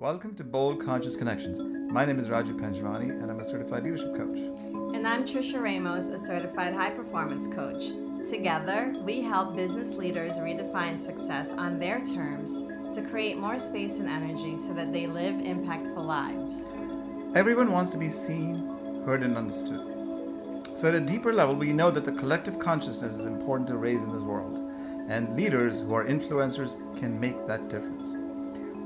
Welcome to Bold Conscious Connections. My name is Raju Panjwani and I'm a certified leadership coach. And I'm Trisha Ramos, a certified high performance coach. Together, we help business leaders redefine success on their terms to create more space and energy so that they live impactful lives. Everyone wants to be seen, heard, and understood. So, at a deeper level, we know that the collective consciousness is important to raise in this world, and leaders who are influencers can make that difference.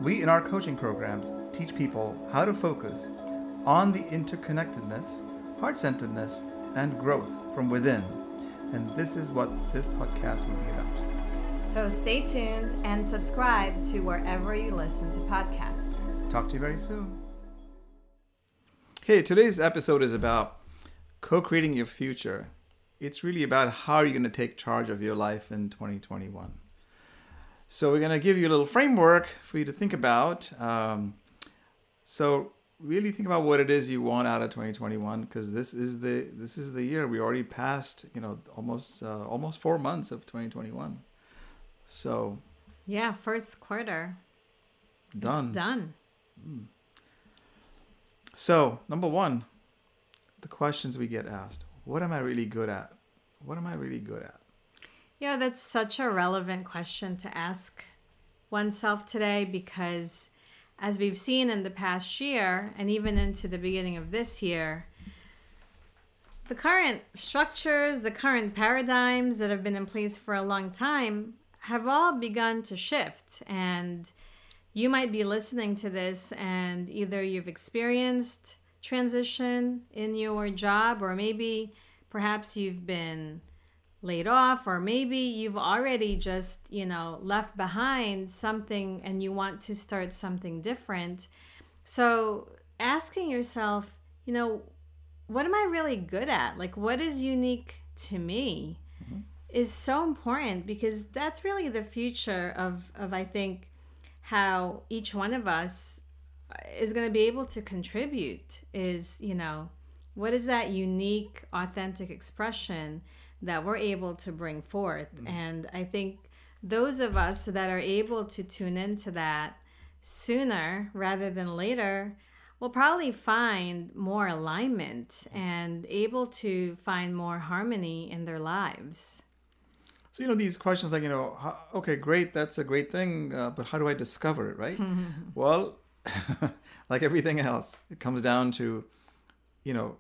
We, in our coaching programs, teach people how to focus on the interconnectedness, heart centeredness, and growth from within. And this is what this podcast will be about. So stay tuned and subscribe to wherever you listen to podcasts. Talk to you very soon. Okay, today's episode is about co creating your future. It's really about how you're going to take charge of your life in 2021. So, we're going to give you a little framework for you to think about. Um, so, really think about what it is you want out of 2021 because this is the this is the year we already passed you know almost uh, almost four months of 2021 so yeah first quarter. Done it's done. mm. so number one the questions we get asked. What am i really good at? What am i really good at yeah that's such a relevant question to ask oneself today because as we've seen in the past year and even into the beginning of this year, the current structures, the current paradigms that have been in place for a long time have all begun to shift. And you might be listening to this, and either you've experienced transition in your job, or maybe perhaps you've been laid off or maybe you've already just you know left behind something and you want to start something different. So asking yourself you know what am i really good at? Like what is unique to me mm-hmm. is so important because that's really the future of of i think how each one of us is going to be able to contribute is you know what is that unique authentic expression that we're able to bring forth. Mm-hmm. And I think those of us that are able to tune into that sooner rather than later will probably find more alignment and able to find more harmony in their lives. So, you know, these questions like, you know, how, okay, great, that's a great thing, uh, but how do I discover it, right? well, like everything else, it comes down to, you know,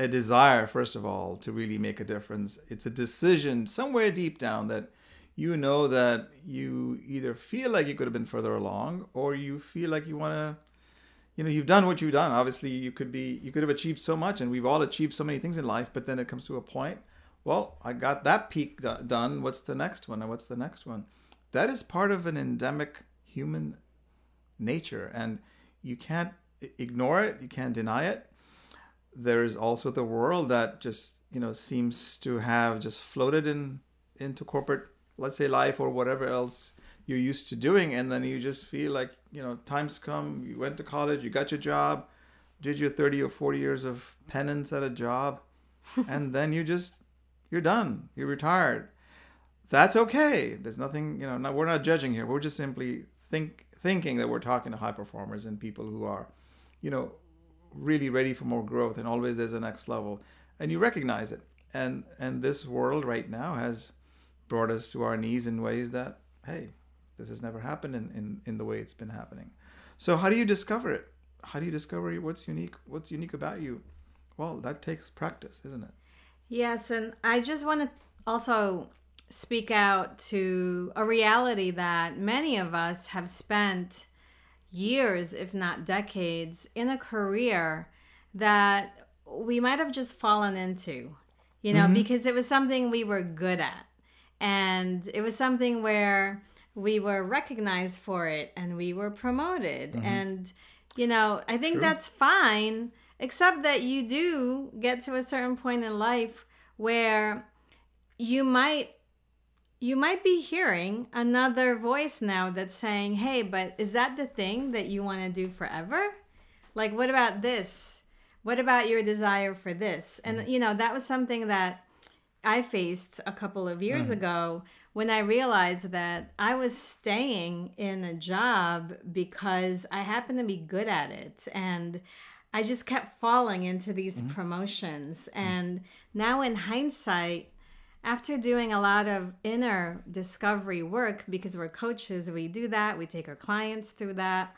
a desire, first of all, to really make a difference. It's a decision somewhere deep down that you know that you either feel like you could have been further along or you feel like you want to you know you've done what you've done. Obviously you could be you could have achieved so much and we've all achieved so many things in life but then it comes to a point well i got that peak done. What's the next one? And what's the next one? That is part of an endemic human nature and you can't ignore it. You can't deny it there's also the world that just you know seems to have just floated in into corporate let's say life or whatever else you're used to doing. And then you just feel like you know times come you went to college you got your job did your 30 or 40 years of penance at a job and then you just you're done you're retired. That's okay. There's nothing you know not, we're not judging here. We're just simply think thinking that we're talking to high performers and people who are you know really ready for more growth and always there's a next level. And you recognize it. And and this world right now has brought us to our knees in ways that hey this has never happened in, in, in the way it's been happening. So how do you discover it? How do you discover what's unique what's unique about you? Well that takes practice isn't it? Yes and i just want to also speak out to a reality that many of us have spent years, if not decades, in a career that we might have just fallen into, you know, mm-hmm. because it was something we were good at. And it was something where we were recognized for it and we were promoted. Mm-hmm. And, you know, I think that's fine, except that you do get to a certain point in life where you might you might be hearing another voice now that's saying, hey, but is that the thing that you want to do forever? Like, what about this? What about your desire for this? And, mm-hmm. you know, that was something that I faced a couple of years mm-hmm. ago when I realized that I was staying in a job because I happened to be good at it. And I just kept falling into these mm-hmm. promotions. And now, in hindsight, after doing a lot of inner discovery work, because we're coaches, we do that, we take our clients through that.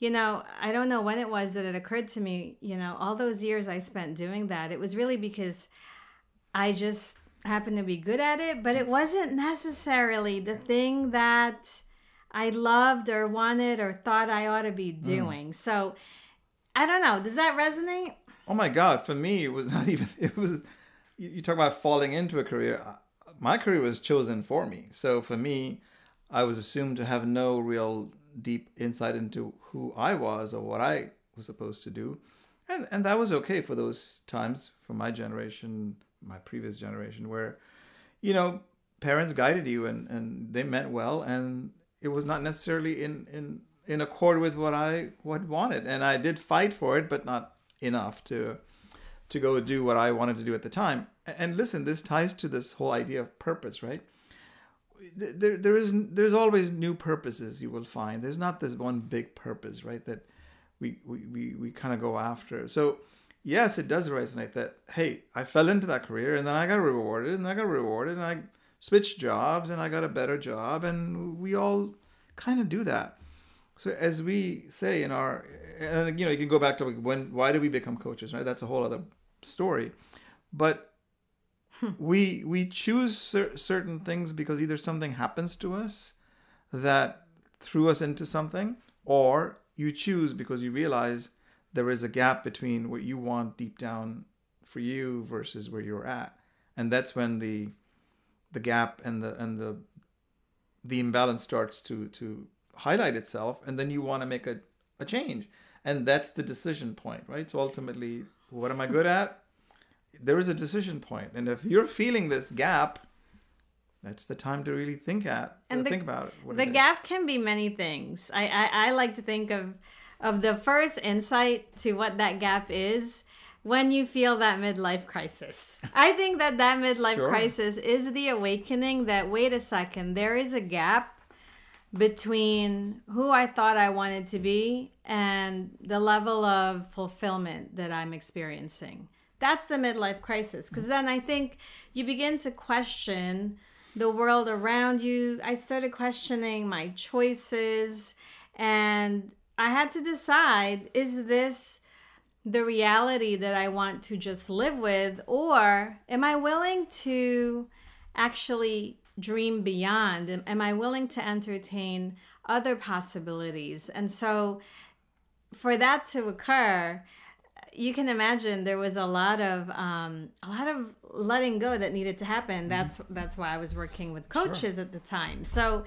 You know, I don't know when it was that it occurred to me, you know, all those years I spent doing that, it was really because I just happened to be good at it, but it wasn't necessarily the thing that I loved or wanted or thought I ought to be mm. doing. Mm. So I don't know. Does that resonate? Oh my God. For me, it was not even, it was, you talk about falling into a career. Uh, my career was chosen for me. So for me, I was assumed to have no real deep insight into who I was or what I was supposed to do. And, and that was okay for those times for my generation my previous generation where you know parents guided you and and they meant well and it was not necessarily in in in accord with what I what wanted and I did fight for it but not enough to to go do what I wanted to do at the time and listen this ties to this whole idea of purpose right there there is there's always new purposes you will find there's not this one big purpose right that we we we, we kind of go after so yes, it does resonate that, hey, I fell into that career and then I got rewarded and I got rewarded and I switched jobs and I got a better job. And we all kind of do that. So as we say in our, and you know, you can go back to when, why did we become coaches, right? That's a whole other story. But hmm. we, we choose cer- certain things because either something happens to us that threw us into something or you choose because you realize there is a gap between what you want deep down for you versus where you're at and that's when the the gap and the and the the imbalance starts to to highlight itself and then you want to make a, a change and that's the decision point right so ultimately what am i good at there is a decision point and if you're feeling this gap that's the time to really think at uh, and the, think about it the it gap can be many things I, I i like to think of of the first insight to what that gap is when you feel that midlife crisis. I think that that midlife sure. crisis is the awakening that wait a second, there is a gap between who I thought I wanted to be and the level of fulfillment that I'm experiencing. That's the midlife crisis because then I think you begin to question the world around you. I started questioning my choices and I had to decide is this the reality that I want to just live with, or am I willing to actually dream beyond? Am I willing to entertain other possibilities? And so, for that to occur, you can imagine there was a lot of um, a lot of letting go that needed to happen. Mm-hmm. That's that's why I was working with coaches sure. at the time. So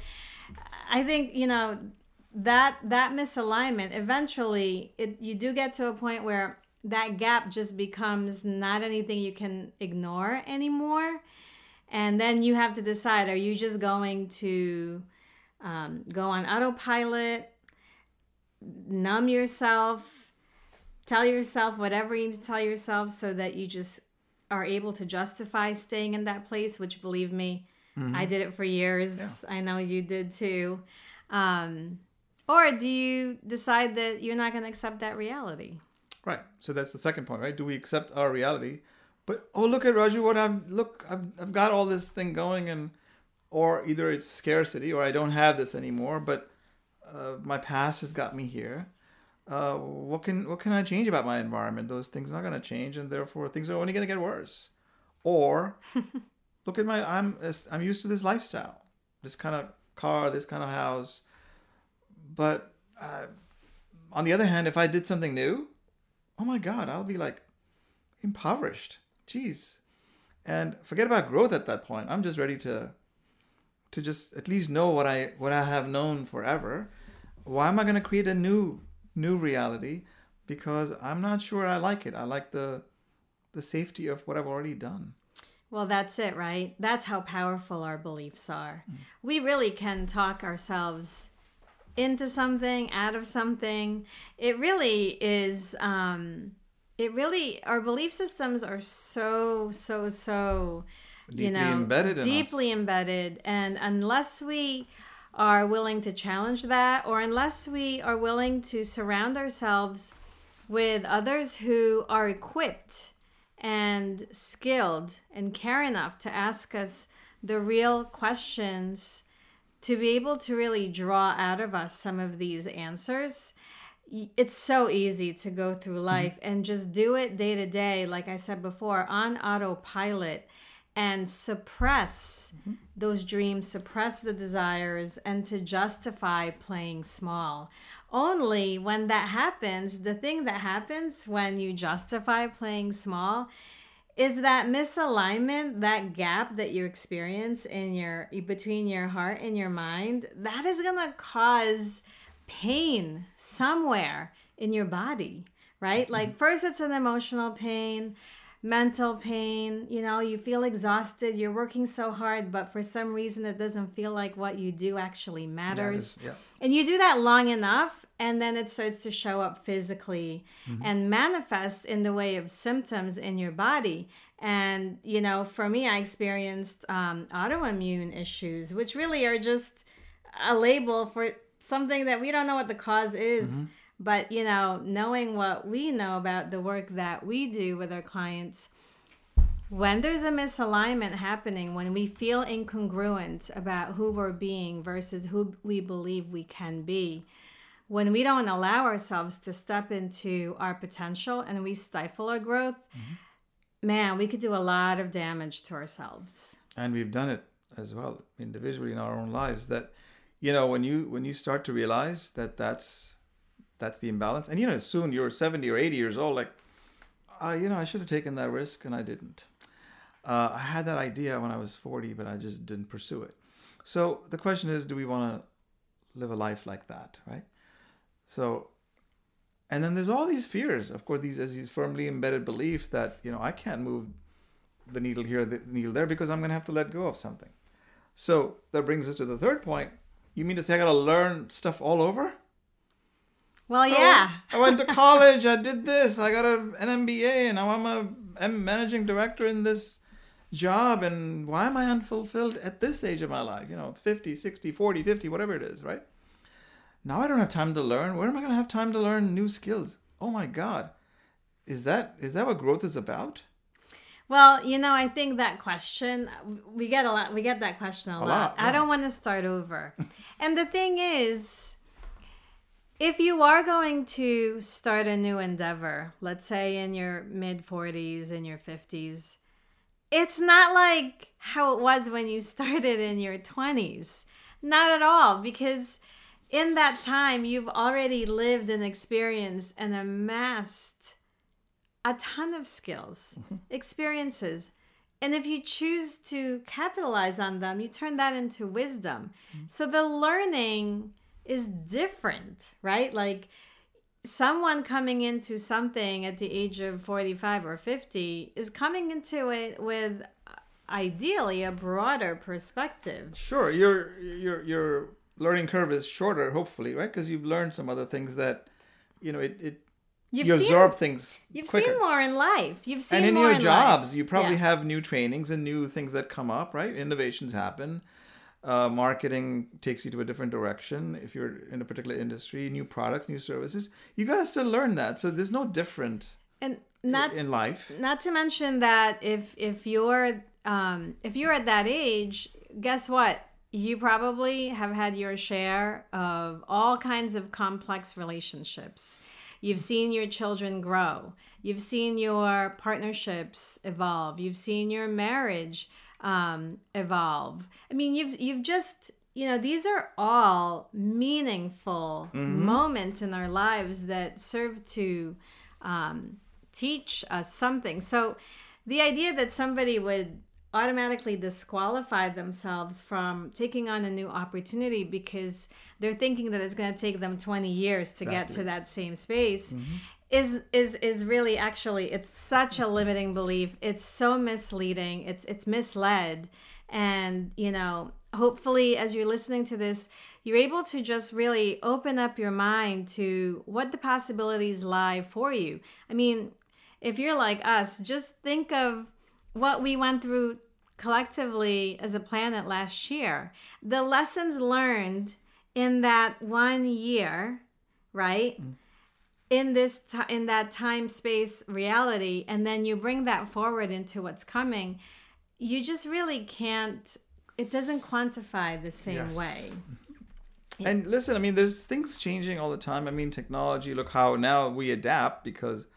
I think you know that that misalignment eventually it you do get to a point where that gap just becomes not anything you can ignore anymore and then you have to decide are you just going to um, go on autopilot numb yourself tell yourself whatever you need to tell yourself so that you just are able to justify staying in that place which believe me mm-hmm. i did it for years yeah. i know you did too um, or do you decide that you're not going to accept that reality? Right. So that's the second point, right? Do we accept our reality? But oh, look at Raju, what I've look, I've I've got all this thing going, and or either it's scarcity or I don't have this anymore, but uh, my past has got me here. Uh, what can what can I change about my environment? Those things are not going to change, and therefore things are only going to get worse. Or look at my I'm I'm used to this lifestyle, this kind of car, this kind of house, but uh, on the other hand, if I did something new, oh my God, I'll be like impoverished. Jeez. And forget about growth at that point. I'm just ready to to just at least know what I what I have known forever. Why am I going to create a new new reality? Because I'm not sure I like it. I like the the safety of what I've already done. Well, that's it, right? That's how powerful our beliefs are. Mm. We really can talk ourselves into something, out of something. It really is. Um, it really, our belief systems are so, so, so deeply you know embedded deeply embedded. And unless we are willing to challenge that or unless we are willing to surround ourselves with others who are equipped and skilled and care enough to ask us the real questions to be able to really draw out of us some of these answers it's so easy to go through mm-hmm. life and just do it day to day like i said before on autopilot and suppress mm-hmm. those dreams suppress the desires and to justify playing small. Only when that happens the thing that happens when you justify playing small is that misalignment that gap that you experience in your between your heart and your mind that is going to cause pain somewhere in your body right like first it's an emotional pain mental pain you know you feel exhausted you're working so hard but for some reason it doesn't feel like what you do actually matters yeah. and you do that long enough, and then it starts to show up physically and manifest in the way of symptoms in your body. And, you know, for me, I experienced um, autoimmune issues, which really are just a label for something that we don't know what the cause is. Mm-hmm. But, you know, knowing what we know about the work that we do with our clients, when there's a misalignment happening, when we feel incongruent about who we're being versus who we believe we can be, when we don't allow ourselves to step into our potential and we stifle our growth, mm-hmm. man, we could do a lot of damage to ourselves. and we've done it as well individually in our own lives that you know when you when you start to realize that that's that's the imbalance and you know soon you're 70 or 80 years old like uh, you know i should have taken that risk and i didn't uh, i had that idea when i was 40 but i just didn't pursue it so the question is do we want to live a life like that right so and then there's all these fears of course these as these firmly embedded beliefs that you know i can't move the needle here, the needle there, because I'm going to have to let go of something. So that brings us to the third point. You mean to say I got to learn stuff all over? Well, yeah. Oh, I went to college. I did this. I got a, an MBA, and now I'm a I'm managing director in this job. And why am I unfulfilled at this age of my life? You know, 50, 60, 40, 50, whatever it is, right? Now I don't have time to learn. Where am I going to have time to learn new skills? Oh my God. Is that is that what growth is about? Well, you know, I think that question we get a lot. We get that question a, lot. lot, I don't want to start over. and the thing is, if you are going to start a new endeavor, let's say in your mid 40s, in your 50s, it's not like how it was when you started in your 20s. Not at all, because in that time, you've already lived and experienced and amassed a ton of skills, experiences. And if you choose to capitalize on them, you turn that into wisdom. So the learning is different, right? Like someone coming into something at the age of 45 or 50 is coming into it with uh, ideally a broader perspective. Sure, your your your learning curve is shorter, hopefully, right? Because you've learned some other things that, you know, it, it You've you seen absorb things you've quicker. seen more in life. You've seen and in more your in jobs, life. you probably Yeah. have new trainings and new things that come up, right? Innovations happen. Uh, marketing takes you to a different direction. If you're in a particular industry, new products, new services, you got to still learn that. So there's no different and not in life. not to mention that if if you're um, if you're at that age guess what you probably have had your share of all kinds of complex relationships you've seen your children grow. You've seen your partnerships evolve. You've seen your marriage um, evolve. I mean you've you've just you know these are all meaningful moments in our lives that serve to um, teach us something. So the idea that somebody would automatically disqualify themselves from taking on a new opportunity because they're thinking that it's going to take them 20 years to get to that same space mm-hmm. is is is really actually it's such a limiting belief. It's so misleading. It's it's misled. And you know hopefully as you're listening to this you're able to just really open up your mind to what the possibilities lie for you. I mean if you're like us just think of what we went through collectively as a planet last year. The lessons learned in that one year, right? Mm. In this t- in that time space reality and then you bring that forward into what's coming, you just really can't it doesn't quantify the same yes. way. And listen, I mean, there's things changing all the time. I mean, technology. Look how now we adapt because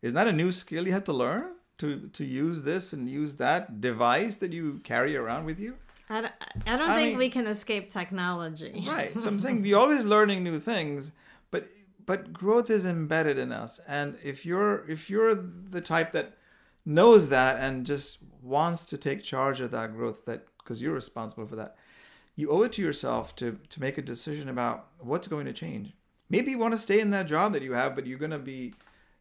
isn't that a new skill you have to learn to to use this and use that device that you carry around with you? I don't, I don't I think mean, we can escape technology. Right. So I'm saying you're always learning new things, but but growth is embedded in us. And if you're if you're the type that knows that and just wants to take charge of that growth that because you're responsible for that you owe it to yourself to to make a decision about what's going to change. Maybe you want to stay in that job that you have, but you're gonna be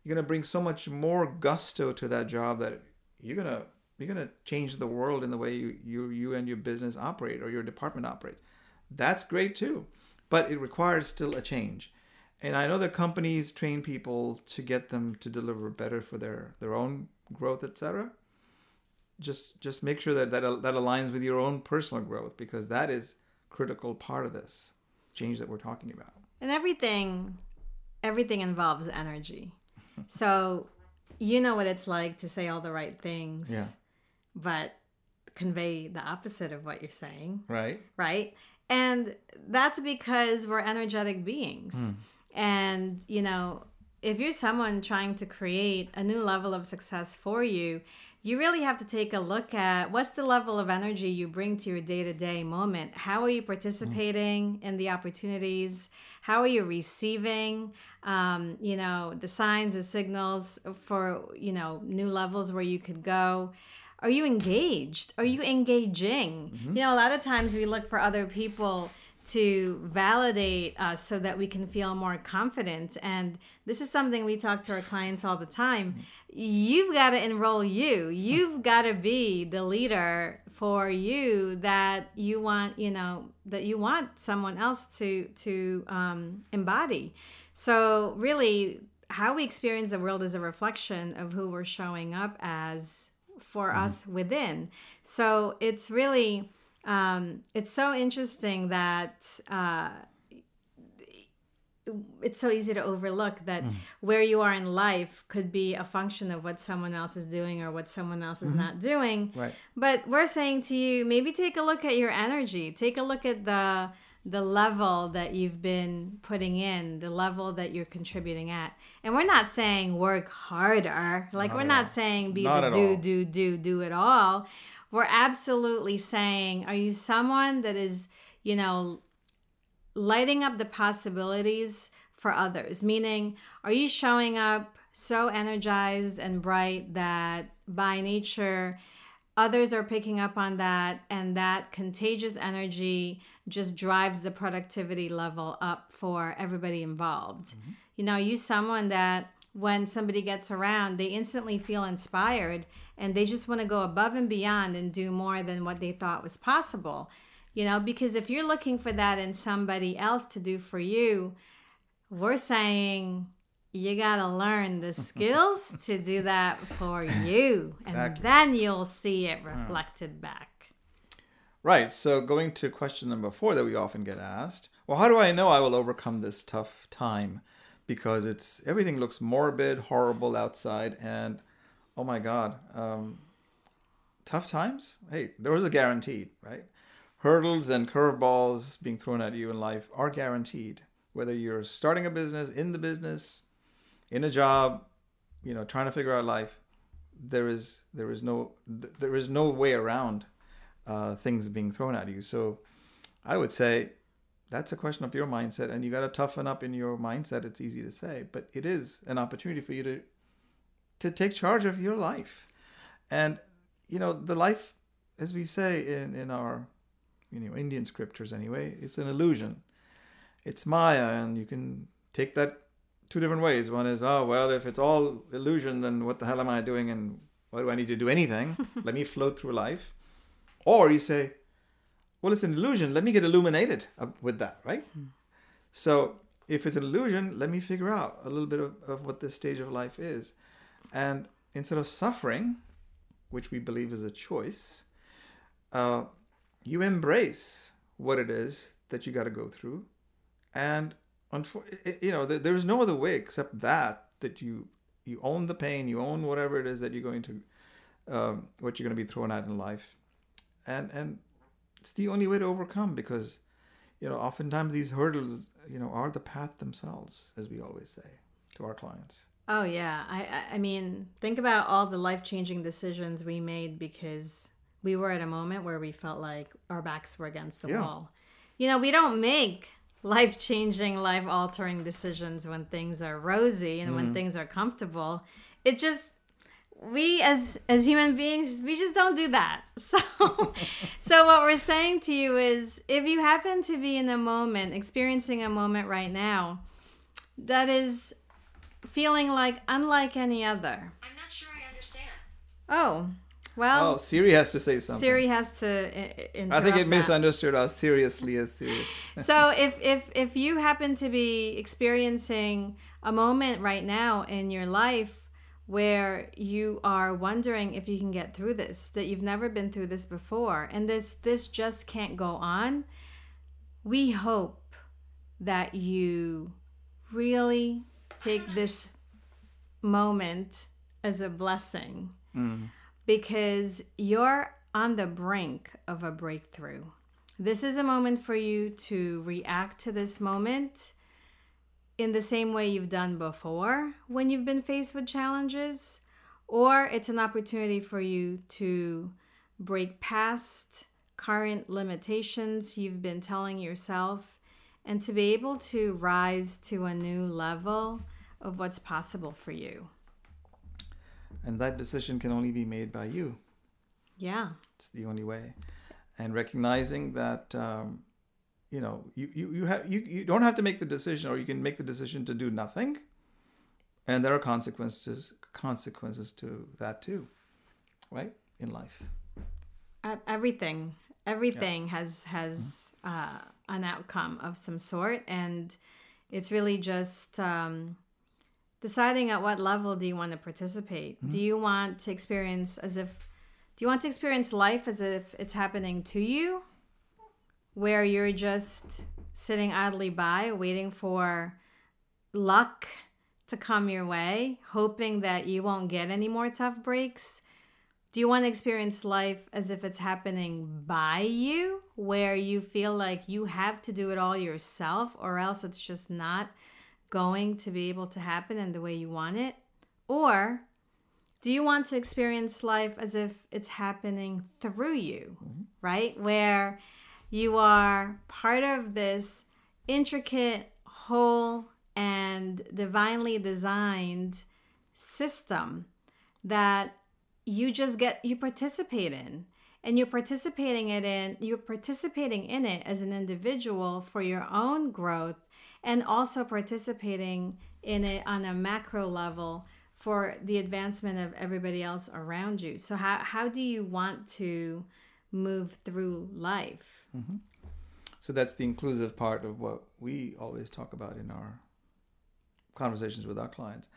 you're gonna bring so much more gusto to that job that you're gonna you're gonna change the world in the way you you you and your business operate or your department operates. That's great too, but it requires still a change. And I know that companies train people to get them to deliver better for their their own growth, etc just just make sure that that, that aligns with your own personal growth because that is critical part of this change that we're talking about and everything everything involves energy so you know what it's like to say all the right things yeah. but convey the opposite of what you're saying. Right. Right? And that's because we're energetic beings. Mm. and you know if you're someone trying to create a new level of success for you you really have to take a look at what's the level of energy you bring to your day to day moment. How are you participating in the opportunities? How are you receiving, um, you know, the signs and signals for, you know, new levels where you could go? Are you engaged? Are you engaging? Mm-hmm. You know, a lot of times we look for other people to validate us so that we can feel more confident. And this is something we talk to our clients all the time. You've got to enroll you. You've got to be the leader for you that you want, you know, that you want someone else to to um, embody. So really, how we experience the world is a reflection of who we're showing up as for mm-hmm. us within. So it's really um, it's so interesting that uh, it's so easy to overlook that mm. where you are in life could be a function of what someone else is doing or what someone else is mm-hmm. not doing. Right. But we're saying to you, maybe take a look at your energy. Take a look at the the level that you've been putting in, the level that you're contributing at. And we're not saying work harder. Like not we're not all. saying be not the do, all. do, do, do it all we're absolutely saying, are you someone that is, you know, lighting up the possibilities for others? Meaning, are you showing up so energized and bright that by nature, others are picking up on that and that contagious energy just drives the productivity level up for everybody involved mm-hmm. you know you someone that when somebody gets around, they instantly feel inspired and they just want to go above and beyond and do more than what they thought was possible. You know, because if you're looking for that in somebody else to do for you, we're saying you got to learn the skills to do that for you. And exactly. then you'll see it reflected back. Right. So, going to question number four that we often get asked well, how do I know I will overcome this tough time? because it's everything looks morbid, horrible outside, and oh my God, um, tough times. Hey, there was a guaranteed, right? Hurdles and curveballs being thrown at you in life are guaranteed. Whether you're starting a business, in the business, in a job, you know, trying to figure out life, there is there is no there is no way around uh, things being thrown at you. So, I would say that's a question of your mindset and you got to toughen up in your mindset it's easy to say but it is an opportunity for you to to take charge of your life and you know the life as we say in in our you know indian scriptures anyway it's an illusion it's maya and you can take that two different ways one is oh well if it's all illusion then what the hell am i doing and why do i need to do anything let me float through life or you say well, it's an illusion. Let me get illuminated with that, right? Mm. So if it's an illusion, let me figure out a little bit of, of what this stage of life is. And instead of suffering, which we believe is a choice, uh, you embrace what it is that you got to go through, and you know there, there's no other way except that that you you own the pain, you own whatever it is that you're going to um, what you're going to be thrown at in life, and and it's the only way to overcome because you know oftentimes these hurdles you know are the path themselves, as we always say to our clients. Oh yeah, I- I mean, think about all the life changing decisions we made because we were at a moment where we felt like our backs were against the Yeah. wall. You know, we don't make life changing, life altering decisions when things are rosy and when mm-hmm. things are comfortable. It just we as as human beings we just don't do that so so what we're saying to you is if you happen to be in a moment experiencing a moment right now that is feeling like unlike any other I'm not sure I understand. oh well Oh, Siri has to say something. siri has to I- I- think it that. misunderstood us seriously as serious. so if if if you happen to be experiencing a moment right now in your life where you are wondering if you can get through this that you've never been through this before and this this just can't go on we hope that you really take this moment as a blessing mm. Because you're on the brink of a breakthrough. This is a moment for you to react to this moment in the same way you've done before when you've been faced with challenges, or it's an opportunity for you to break past current limitations you've been telling yourself and to be able to rise to a new level of what's possible for you. And that decision can only be made by you. Yeah. It's the only way. And recognizing that, um, you know, you, you, you, have, you, you don't have to make the decision or you can make the decision to do nothing. And there are consequences consequences to that too, right? In life. Everything everything has has uh, an outcome of some sort and it's really just um, deciding at what level do you want to participate? Mm-hmm. Do you want to experience as if do you want to experience life as if it's happening to you? Where you're just sitting idly by waiting for luck to come your way hoping that you won't get any more tough breaks? Do you want to experience life as if it's happening by you, where you feel like you have to do it all yourself, or else it's just not going to be able to happen in the way you want it? Or do you want to experience life as if it's happening through you, mm-hmm. right? Where you are part of this intricate, whole, and divinely designed system that you just get you participate in and you're participating it in you're participating in it as an individual for your own growth and also participating in it on a macro level for the advancement of everybody else around you so how, how do you want to move through life So that's the inclusive part of what we always talk about in our conversations with our clients.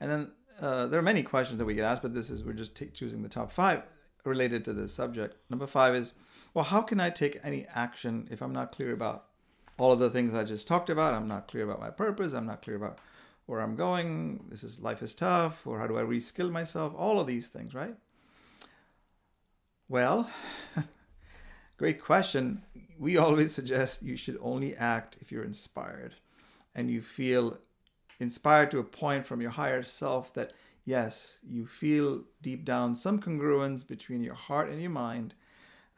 And then uh, there are many questions that we get asked, but this is we're just take, choosing the top five related to this subject. Number five is, well, how can I take any action if I'm not clear about all of the things I just talked about? I'm not clear about my purpose. I'm not clear about where I'm going. This is life is tough, or how do I reskill myself? All of these things, right? Well, great question. We always suggest you should only act if you're inspired and you feel inspired to a point from your higher self that, yes, you feel deep down some congruence between your heart and your mind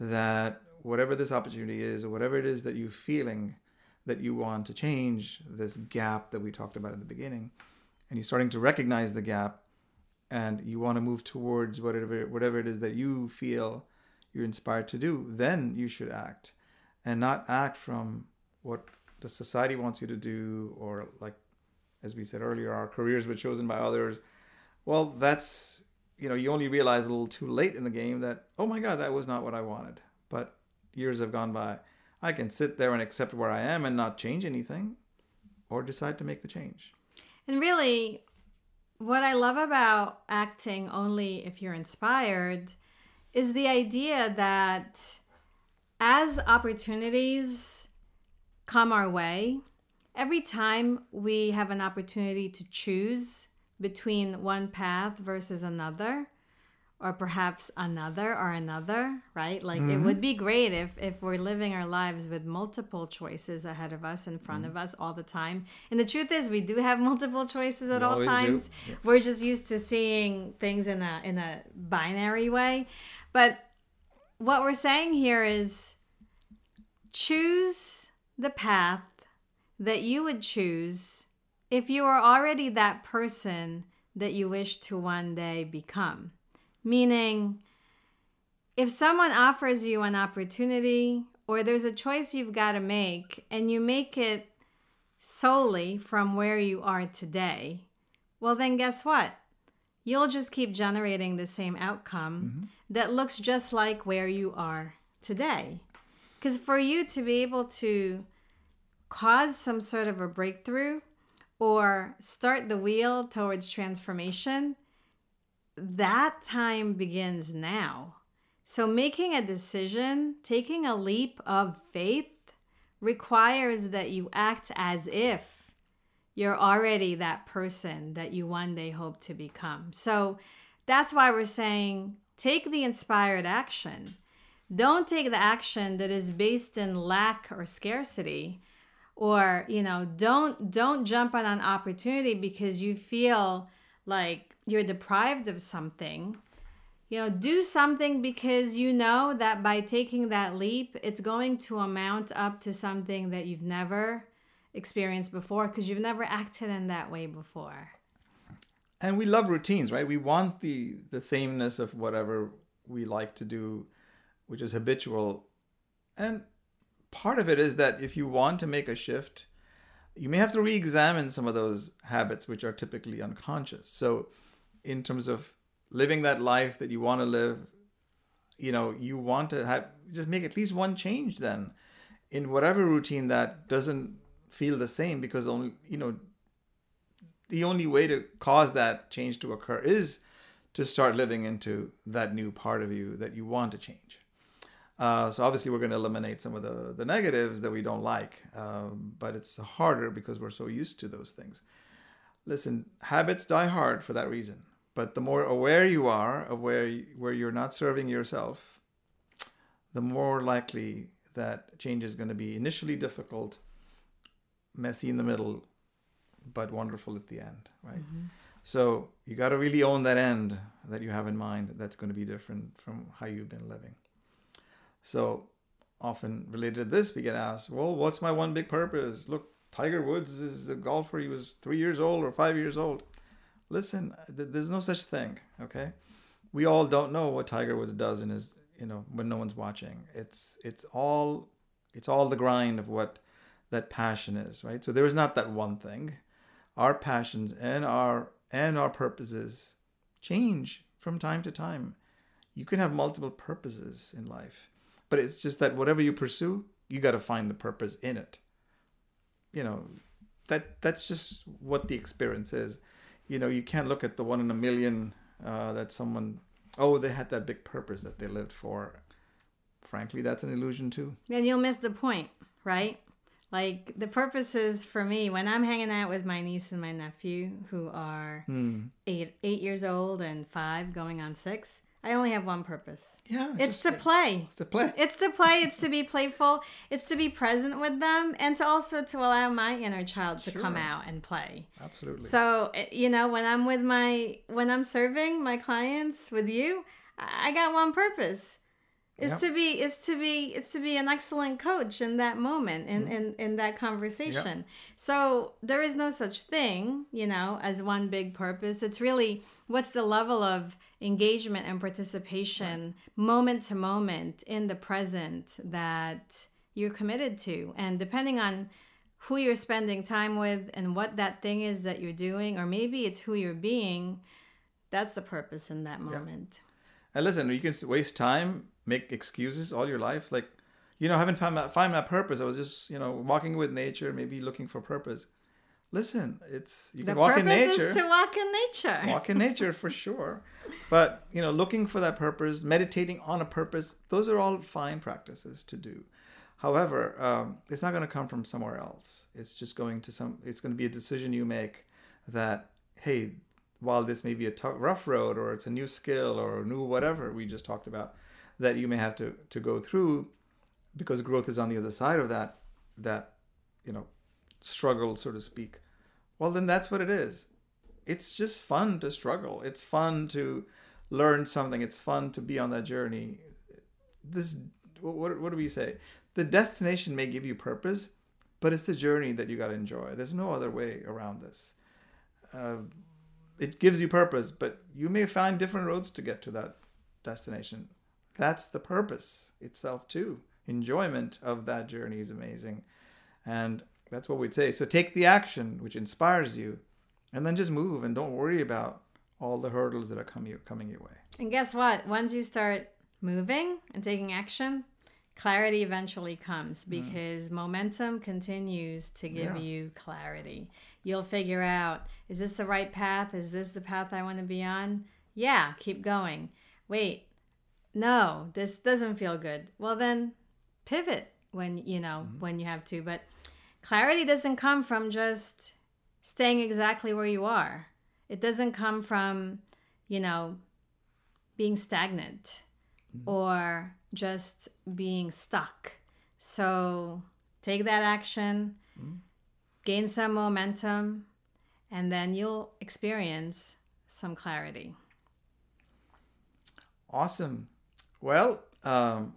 that whatever this opportunity is or whatever it is that you're feeling that you want to change, this gap that we talked about in the beginning, and you're starting to recognize the gap and you want to move towards whatever whatever it is that you feel you're inspired to do, then you should act. And not act from what the society wants you to do or like as we said earlier our careers were chosen by others. Well that's you know you only realize a little too late in the game that oh my god that was not what i wanted. But years have gone by i can sit there and accept where i am and not change anything or decide to make the change. And really, what I love about acting only if you're inspired is the idea that as opportunities come our way, every time we have an opportunity to choose between one path versus another, or perhaps another or another, right? Like mm-hmm. it would be great if if we're living our lives with multiple choices ahead of us in front mm-hmm. of us all the time. And the truth is we do have multiple choices at we all times. Yeah. We're just used to seeing things in a in a binary way. But what we're saying here is choose the path that you would choose if you are already that person that you wish to one day become. Meaning, if someone offers you an opportunity or there's a choice you've got to make and you make it solely from where you are today, well, then guess what? You'll just keep generating the same outcome mm-hmm. that looks just like where you are today. Because for you to be able to cause some sort of a breakthrough or start the wheel towards transformation, that time begins now. So, making a decision, taking a leap of faith, requires that you act as if you're already that person that you one day hope to become. So, that's why we're saying take the inspired action. Don't take the action that is based in lack or scarcity or you know don't don't jump on an opportunity because you feel like you're deprived of something, you know, do something because you know that by taking that leap, it's going to amount up to something that you've never experienced before because you've never acted in that way before. And we love routines, right? We want the the sameness of whatever we like to do, which is habitual. And part of it is that if you want to make a shift, you may have to re-examine some of those habits which are typically unconscious. So in terms of living that life that you want to live you know you want to have just make at least one change then in whatever routine that doesn't feel the same because only you know the only way to cause that change to occur is to start living into that new part of you that you want to change uh, so obviously we're going to eliminate some of the the negatives that we don't like um, but it's harder because we're so used to those things listen habits die hard for that reason but the more aware you are of where where you're not serving yourself, the more likely that change is going to be initially difficult, messy in the middle, but wonderful at the end, right? Mm-hmm. So you got to really own that end that you have in mind that's going to be different from how you've been living. So often related to this, we get asked, well, what's my one big purpose? Look, Tiger Woods is a golfer. He was three years old or five years old listen, there's no such thing. Okay, we all don't know what Tiger Woods does in his, you know, when no one's watching. It's it's all it's all the grind of what that passion is, right? So there is not that one thing. Our passions and our and our purposes change from time to time. You can have multiple purposes in life, but it's just that whatever you pursue, you got to find the purpose in it. You know, that that's just what the experience is you know, you can't look at the one in a million uh, that someone, oh, they had that big purpose that they lived for. Frankly, that's an illusion too. And you'll miss the point, right? Like the purpose is for me when I'm hanging out with my niece and my nephew who are hmm. eight eight years old and five, going on six. I only have one purpose. Yeah. It's to play. It's to play. It's to play. It's to be playful. It's to be present with them and to also to allow my inner child to sure. come out and play. Absolutely. So, eh, you know, when I'm with my when I'm serving my clients with you, I got one purpose is yep. to be is to be it's to be an excellent coach in that moment in mm-hmm. in, in that conversation yep. so there is no such thing you know as one big purpose it's really what's the level of engagement and participation right. moment to moment in the present that you're committed to and depending on who you're spending time with and what that thing is that you're doing or maybe it's who you're being that's the purpose in that moment yep. and listen you can waste time make excuses all your life like you know I haven't found my, find my purpose i was just you know walking with nature maybe looking for purpose listen it's you the can walk in nature to walk in nature walk in nature for sure but you know, looking for that purpose, meditating on a purpose, those are all fine practices to do. However, um, it's not going to come from somewhere else. It's just going to some. It's going to be a decision you make that hey, while this may be a tough, rough road or it's a new skill or a new whatever we just talked about, that you may have to to go through, because growth is on the other side of that that you know struggle, so to speak. Well, then that's what it is. It's just fun to struggle. It's fun to learn something. It's fun to be on that journey. This what what do we say? the destination may give you purpose, but it's the journey that you got to enjoy. There's no other way around this. Uh, it gives you purpose, but you may find different roads to get to that destination. That's the purpose itself, too. Enjoyment of that journey is amazing. And that's what we'd say. So take the action which inspires you and then just move and don't worry about all the hurdles that are coming, coming your way. And guess what? Once you start moving and taking action, clarity eventually comes mm. because mm. momentum continues to give yeah. you clarity. You'll figure out is this the right path? Is this the path I want to be on? Yeah, keep going. Wait, no, this doesn't feel good. Well, then pivot when you know mm-hmm. when you have to. But clarity doesn't come from just staying exactly where you are. It doesn't come from, you know, being stagnant mm-hmm. or just being stuck. So take that action, mm-hmm. gain some momentum, and then you'll experience some clarity. Awesome. Well, um,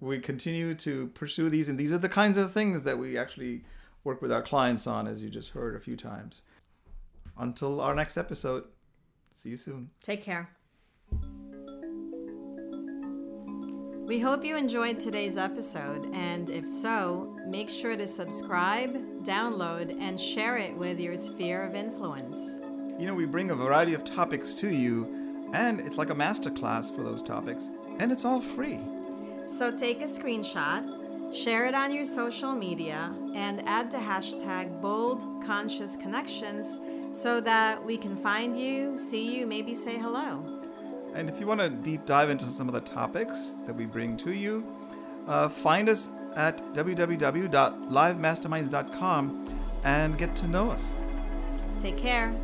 we continue to pursue these, and these are the kinds of things that we actually work with our clients on, as you just heard a few times. Until our next episode, see you soon. Take care. We hope you enjoyed today's episode, and if so, make sure to subscribe, download, and share it with your sphere of influence. You know, we bring a variety of topics to you, and it's like a masterclass for those topics, and it's all free. So take a screenshot, share it on your social media, and add the hashtag Bold Conscious Connections so that we can find you, see you, maybe say hello. And if you want to deep dive into some of the topics that we bring to you, uh, find us at www.livemasterminds.com and get to know us. Take care.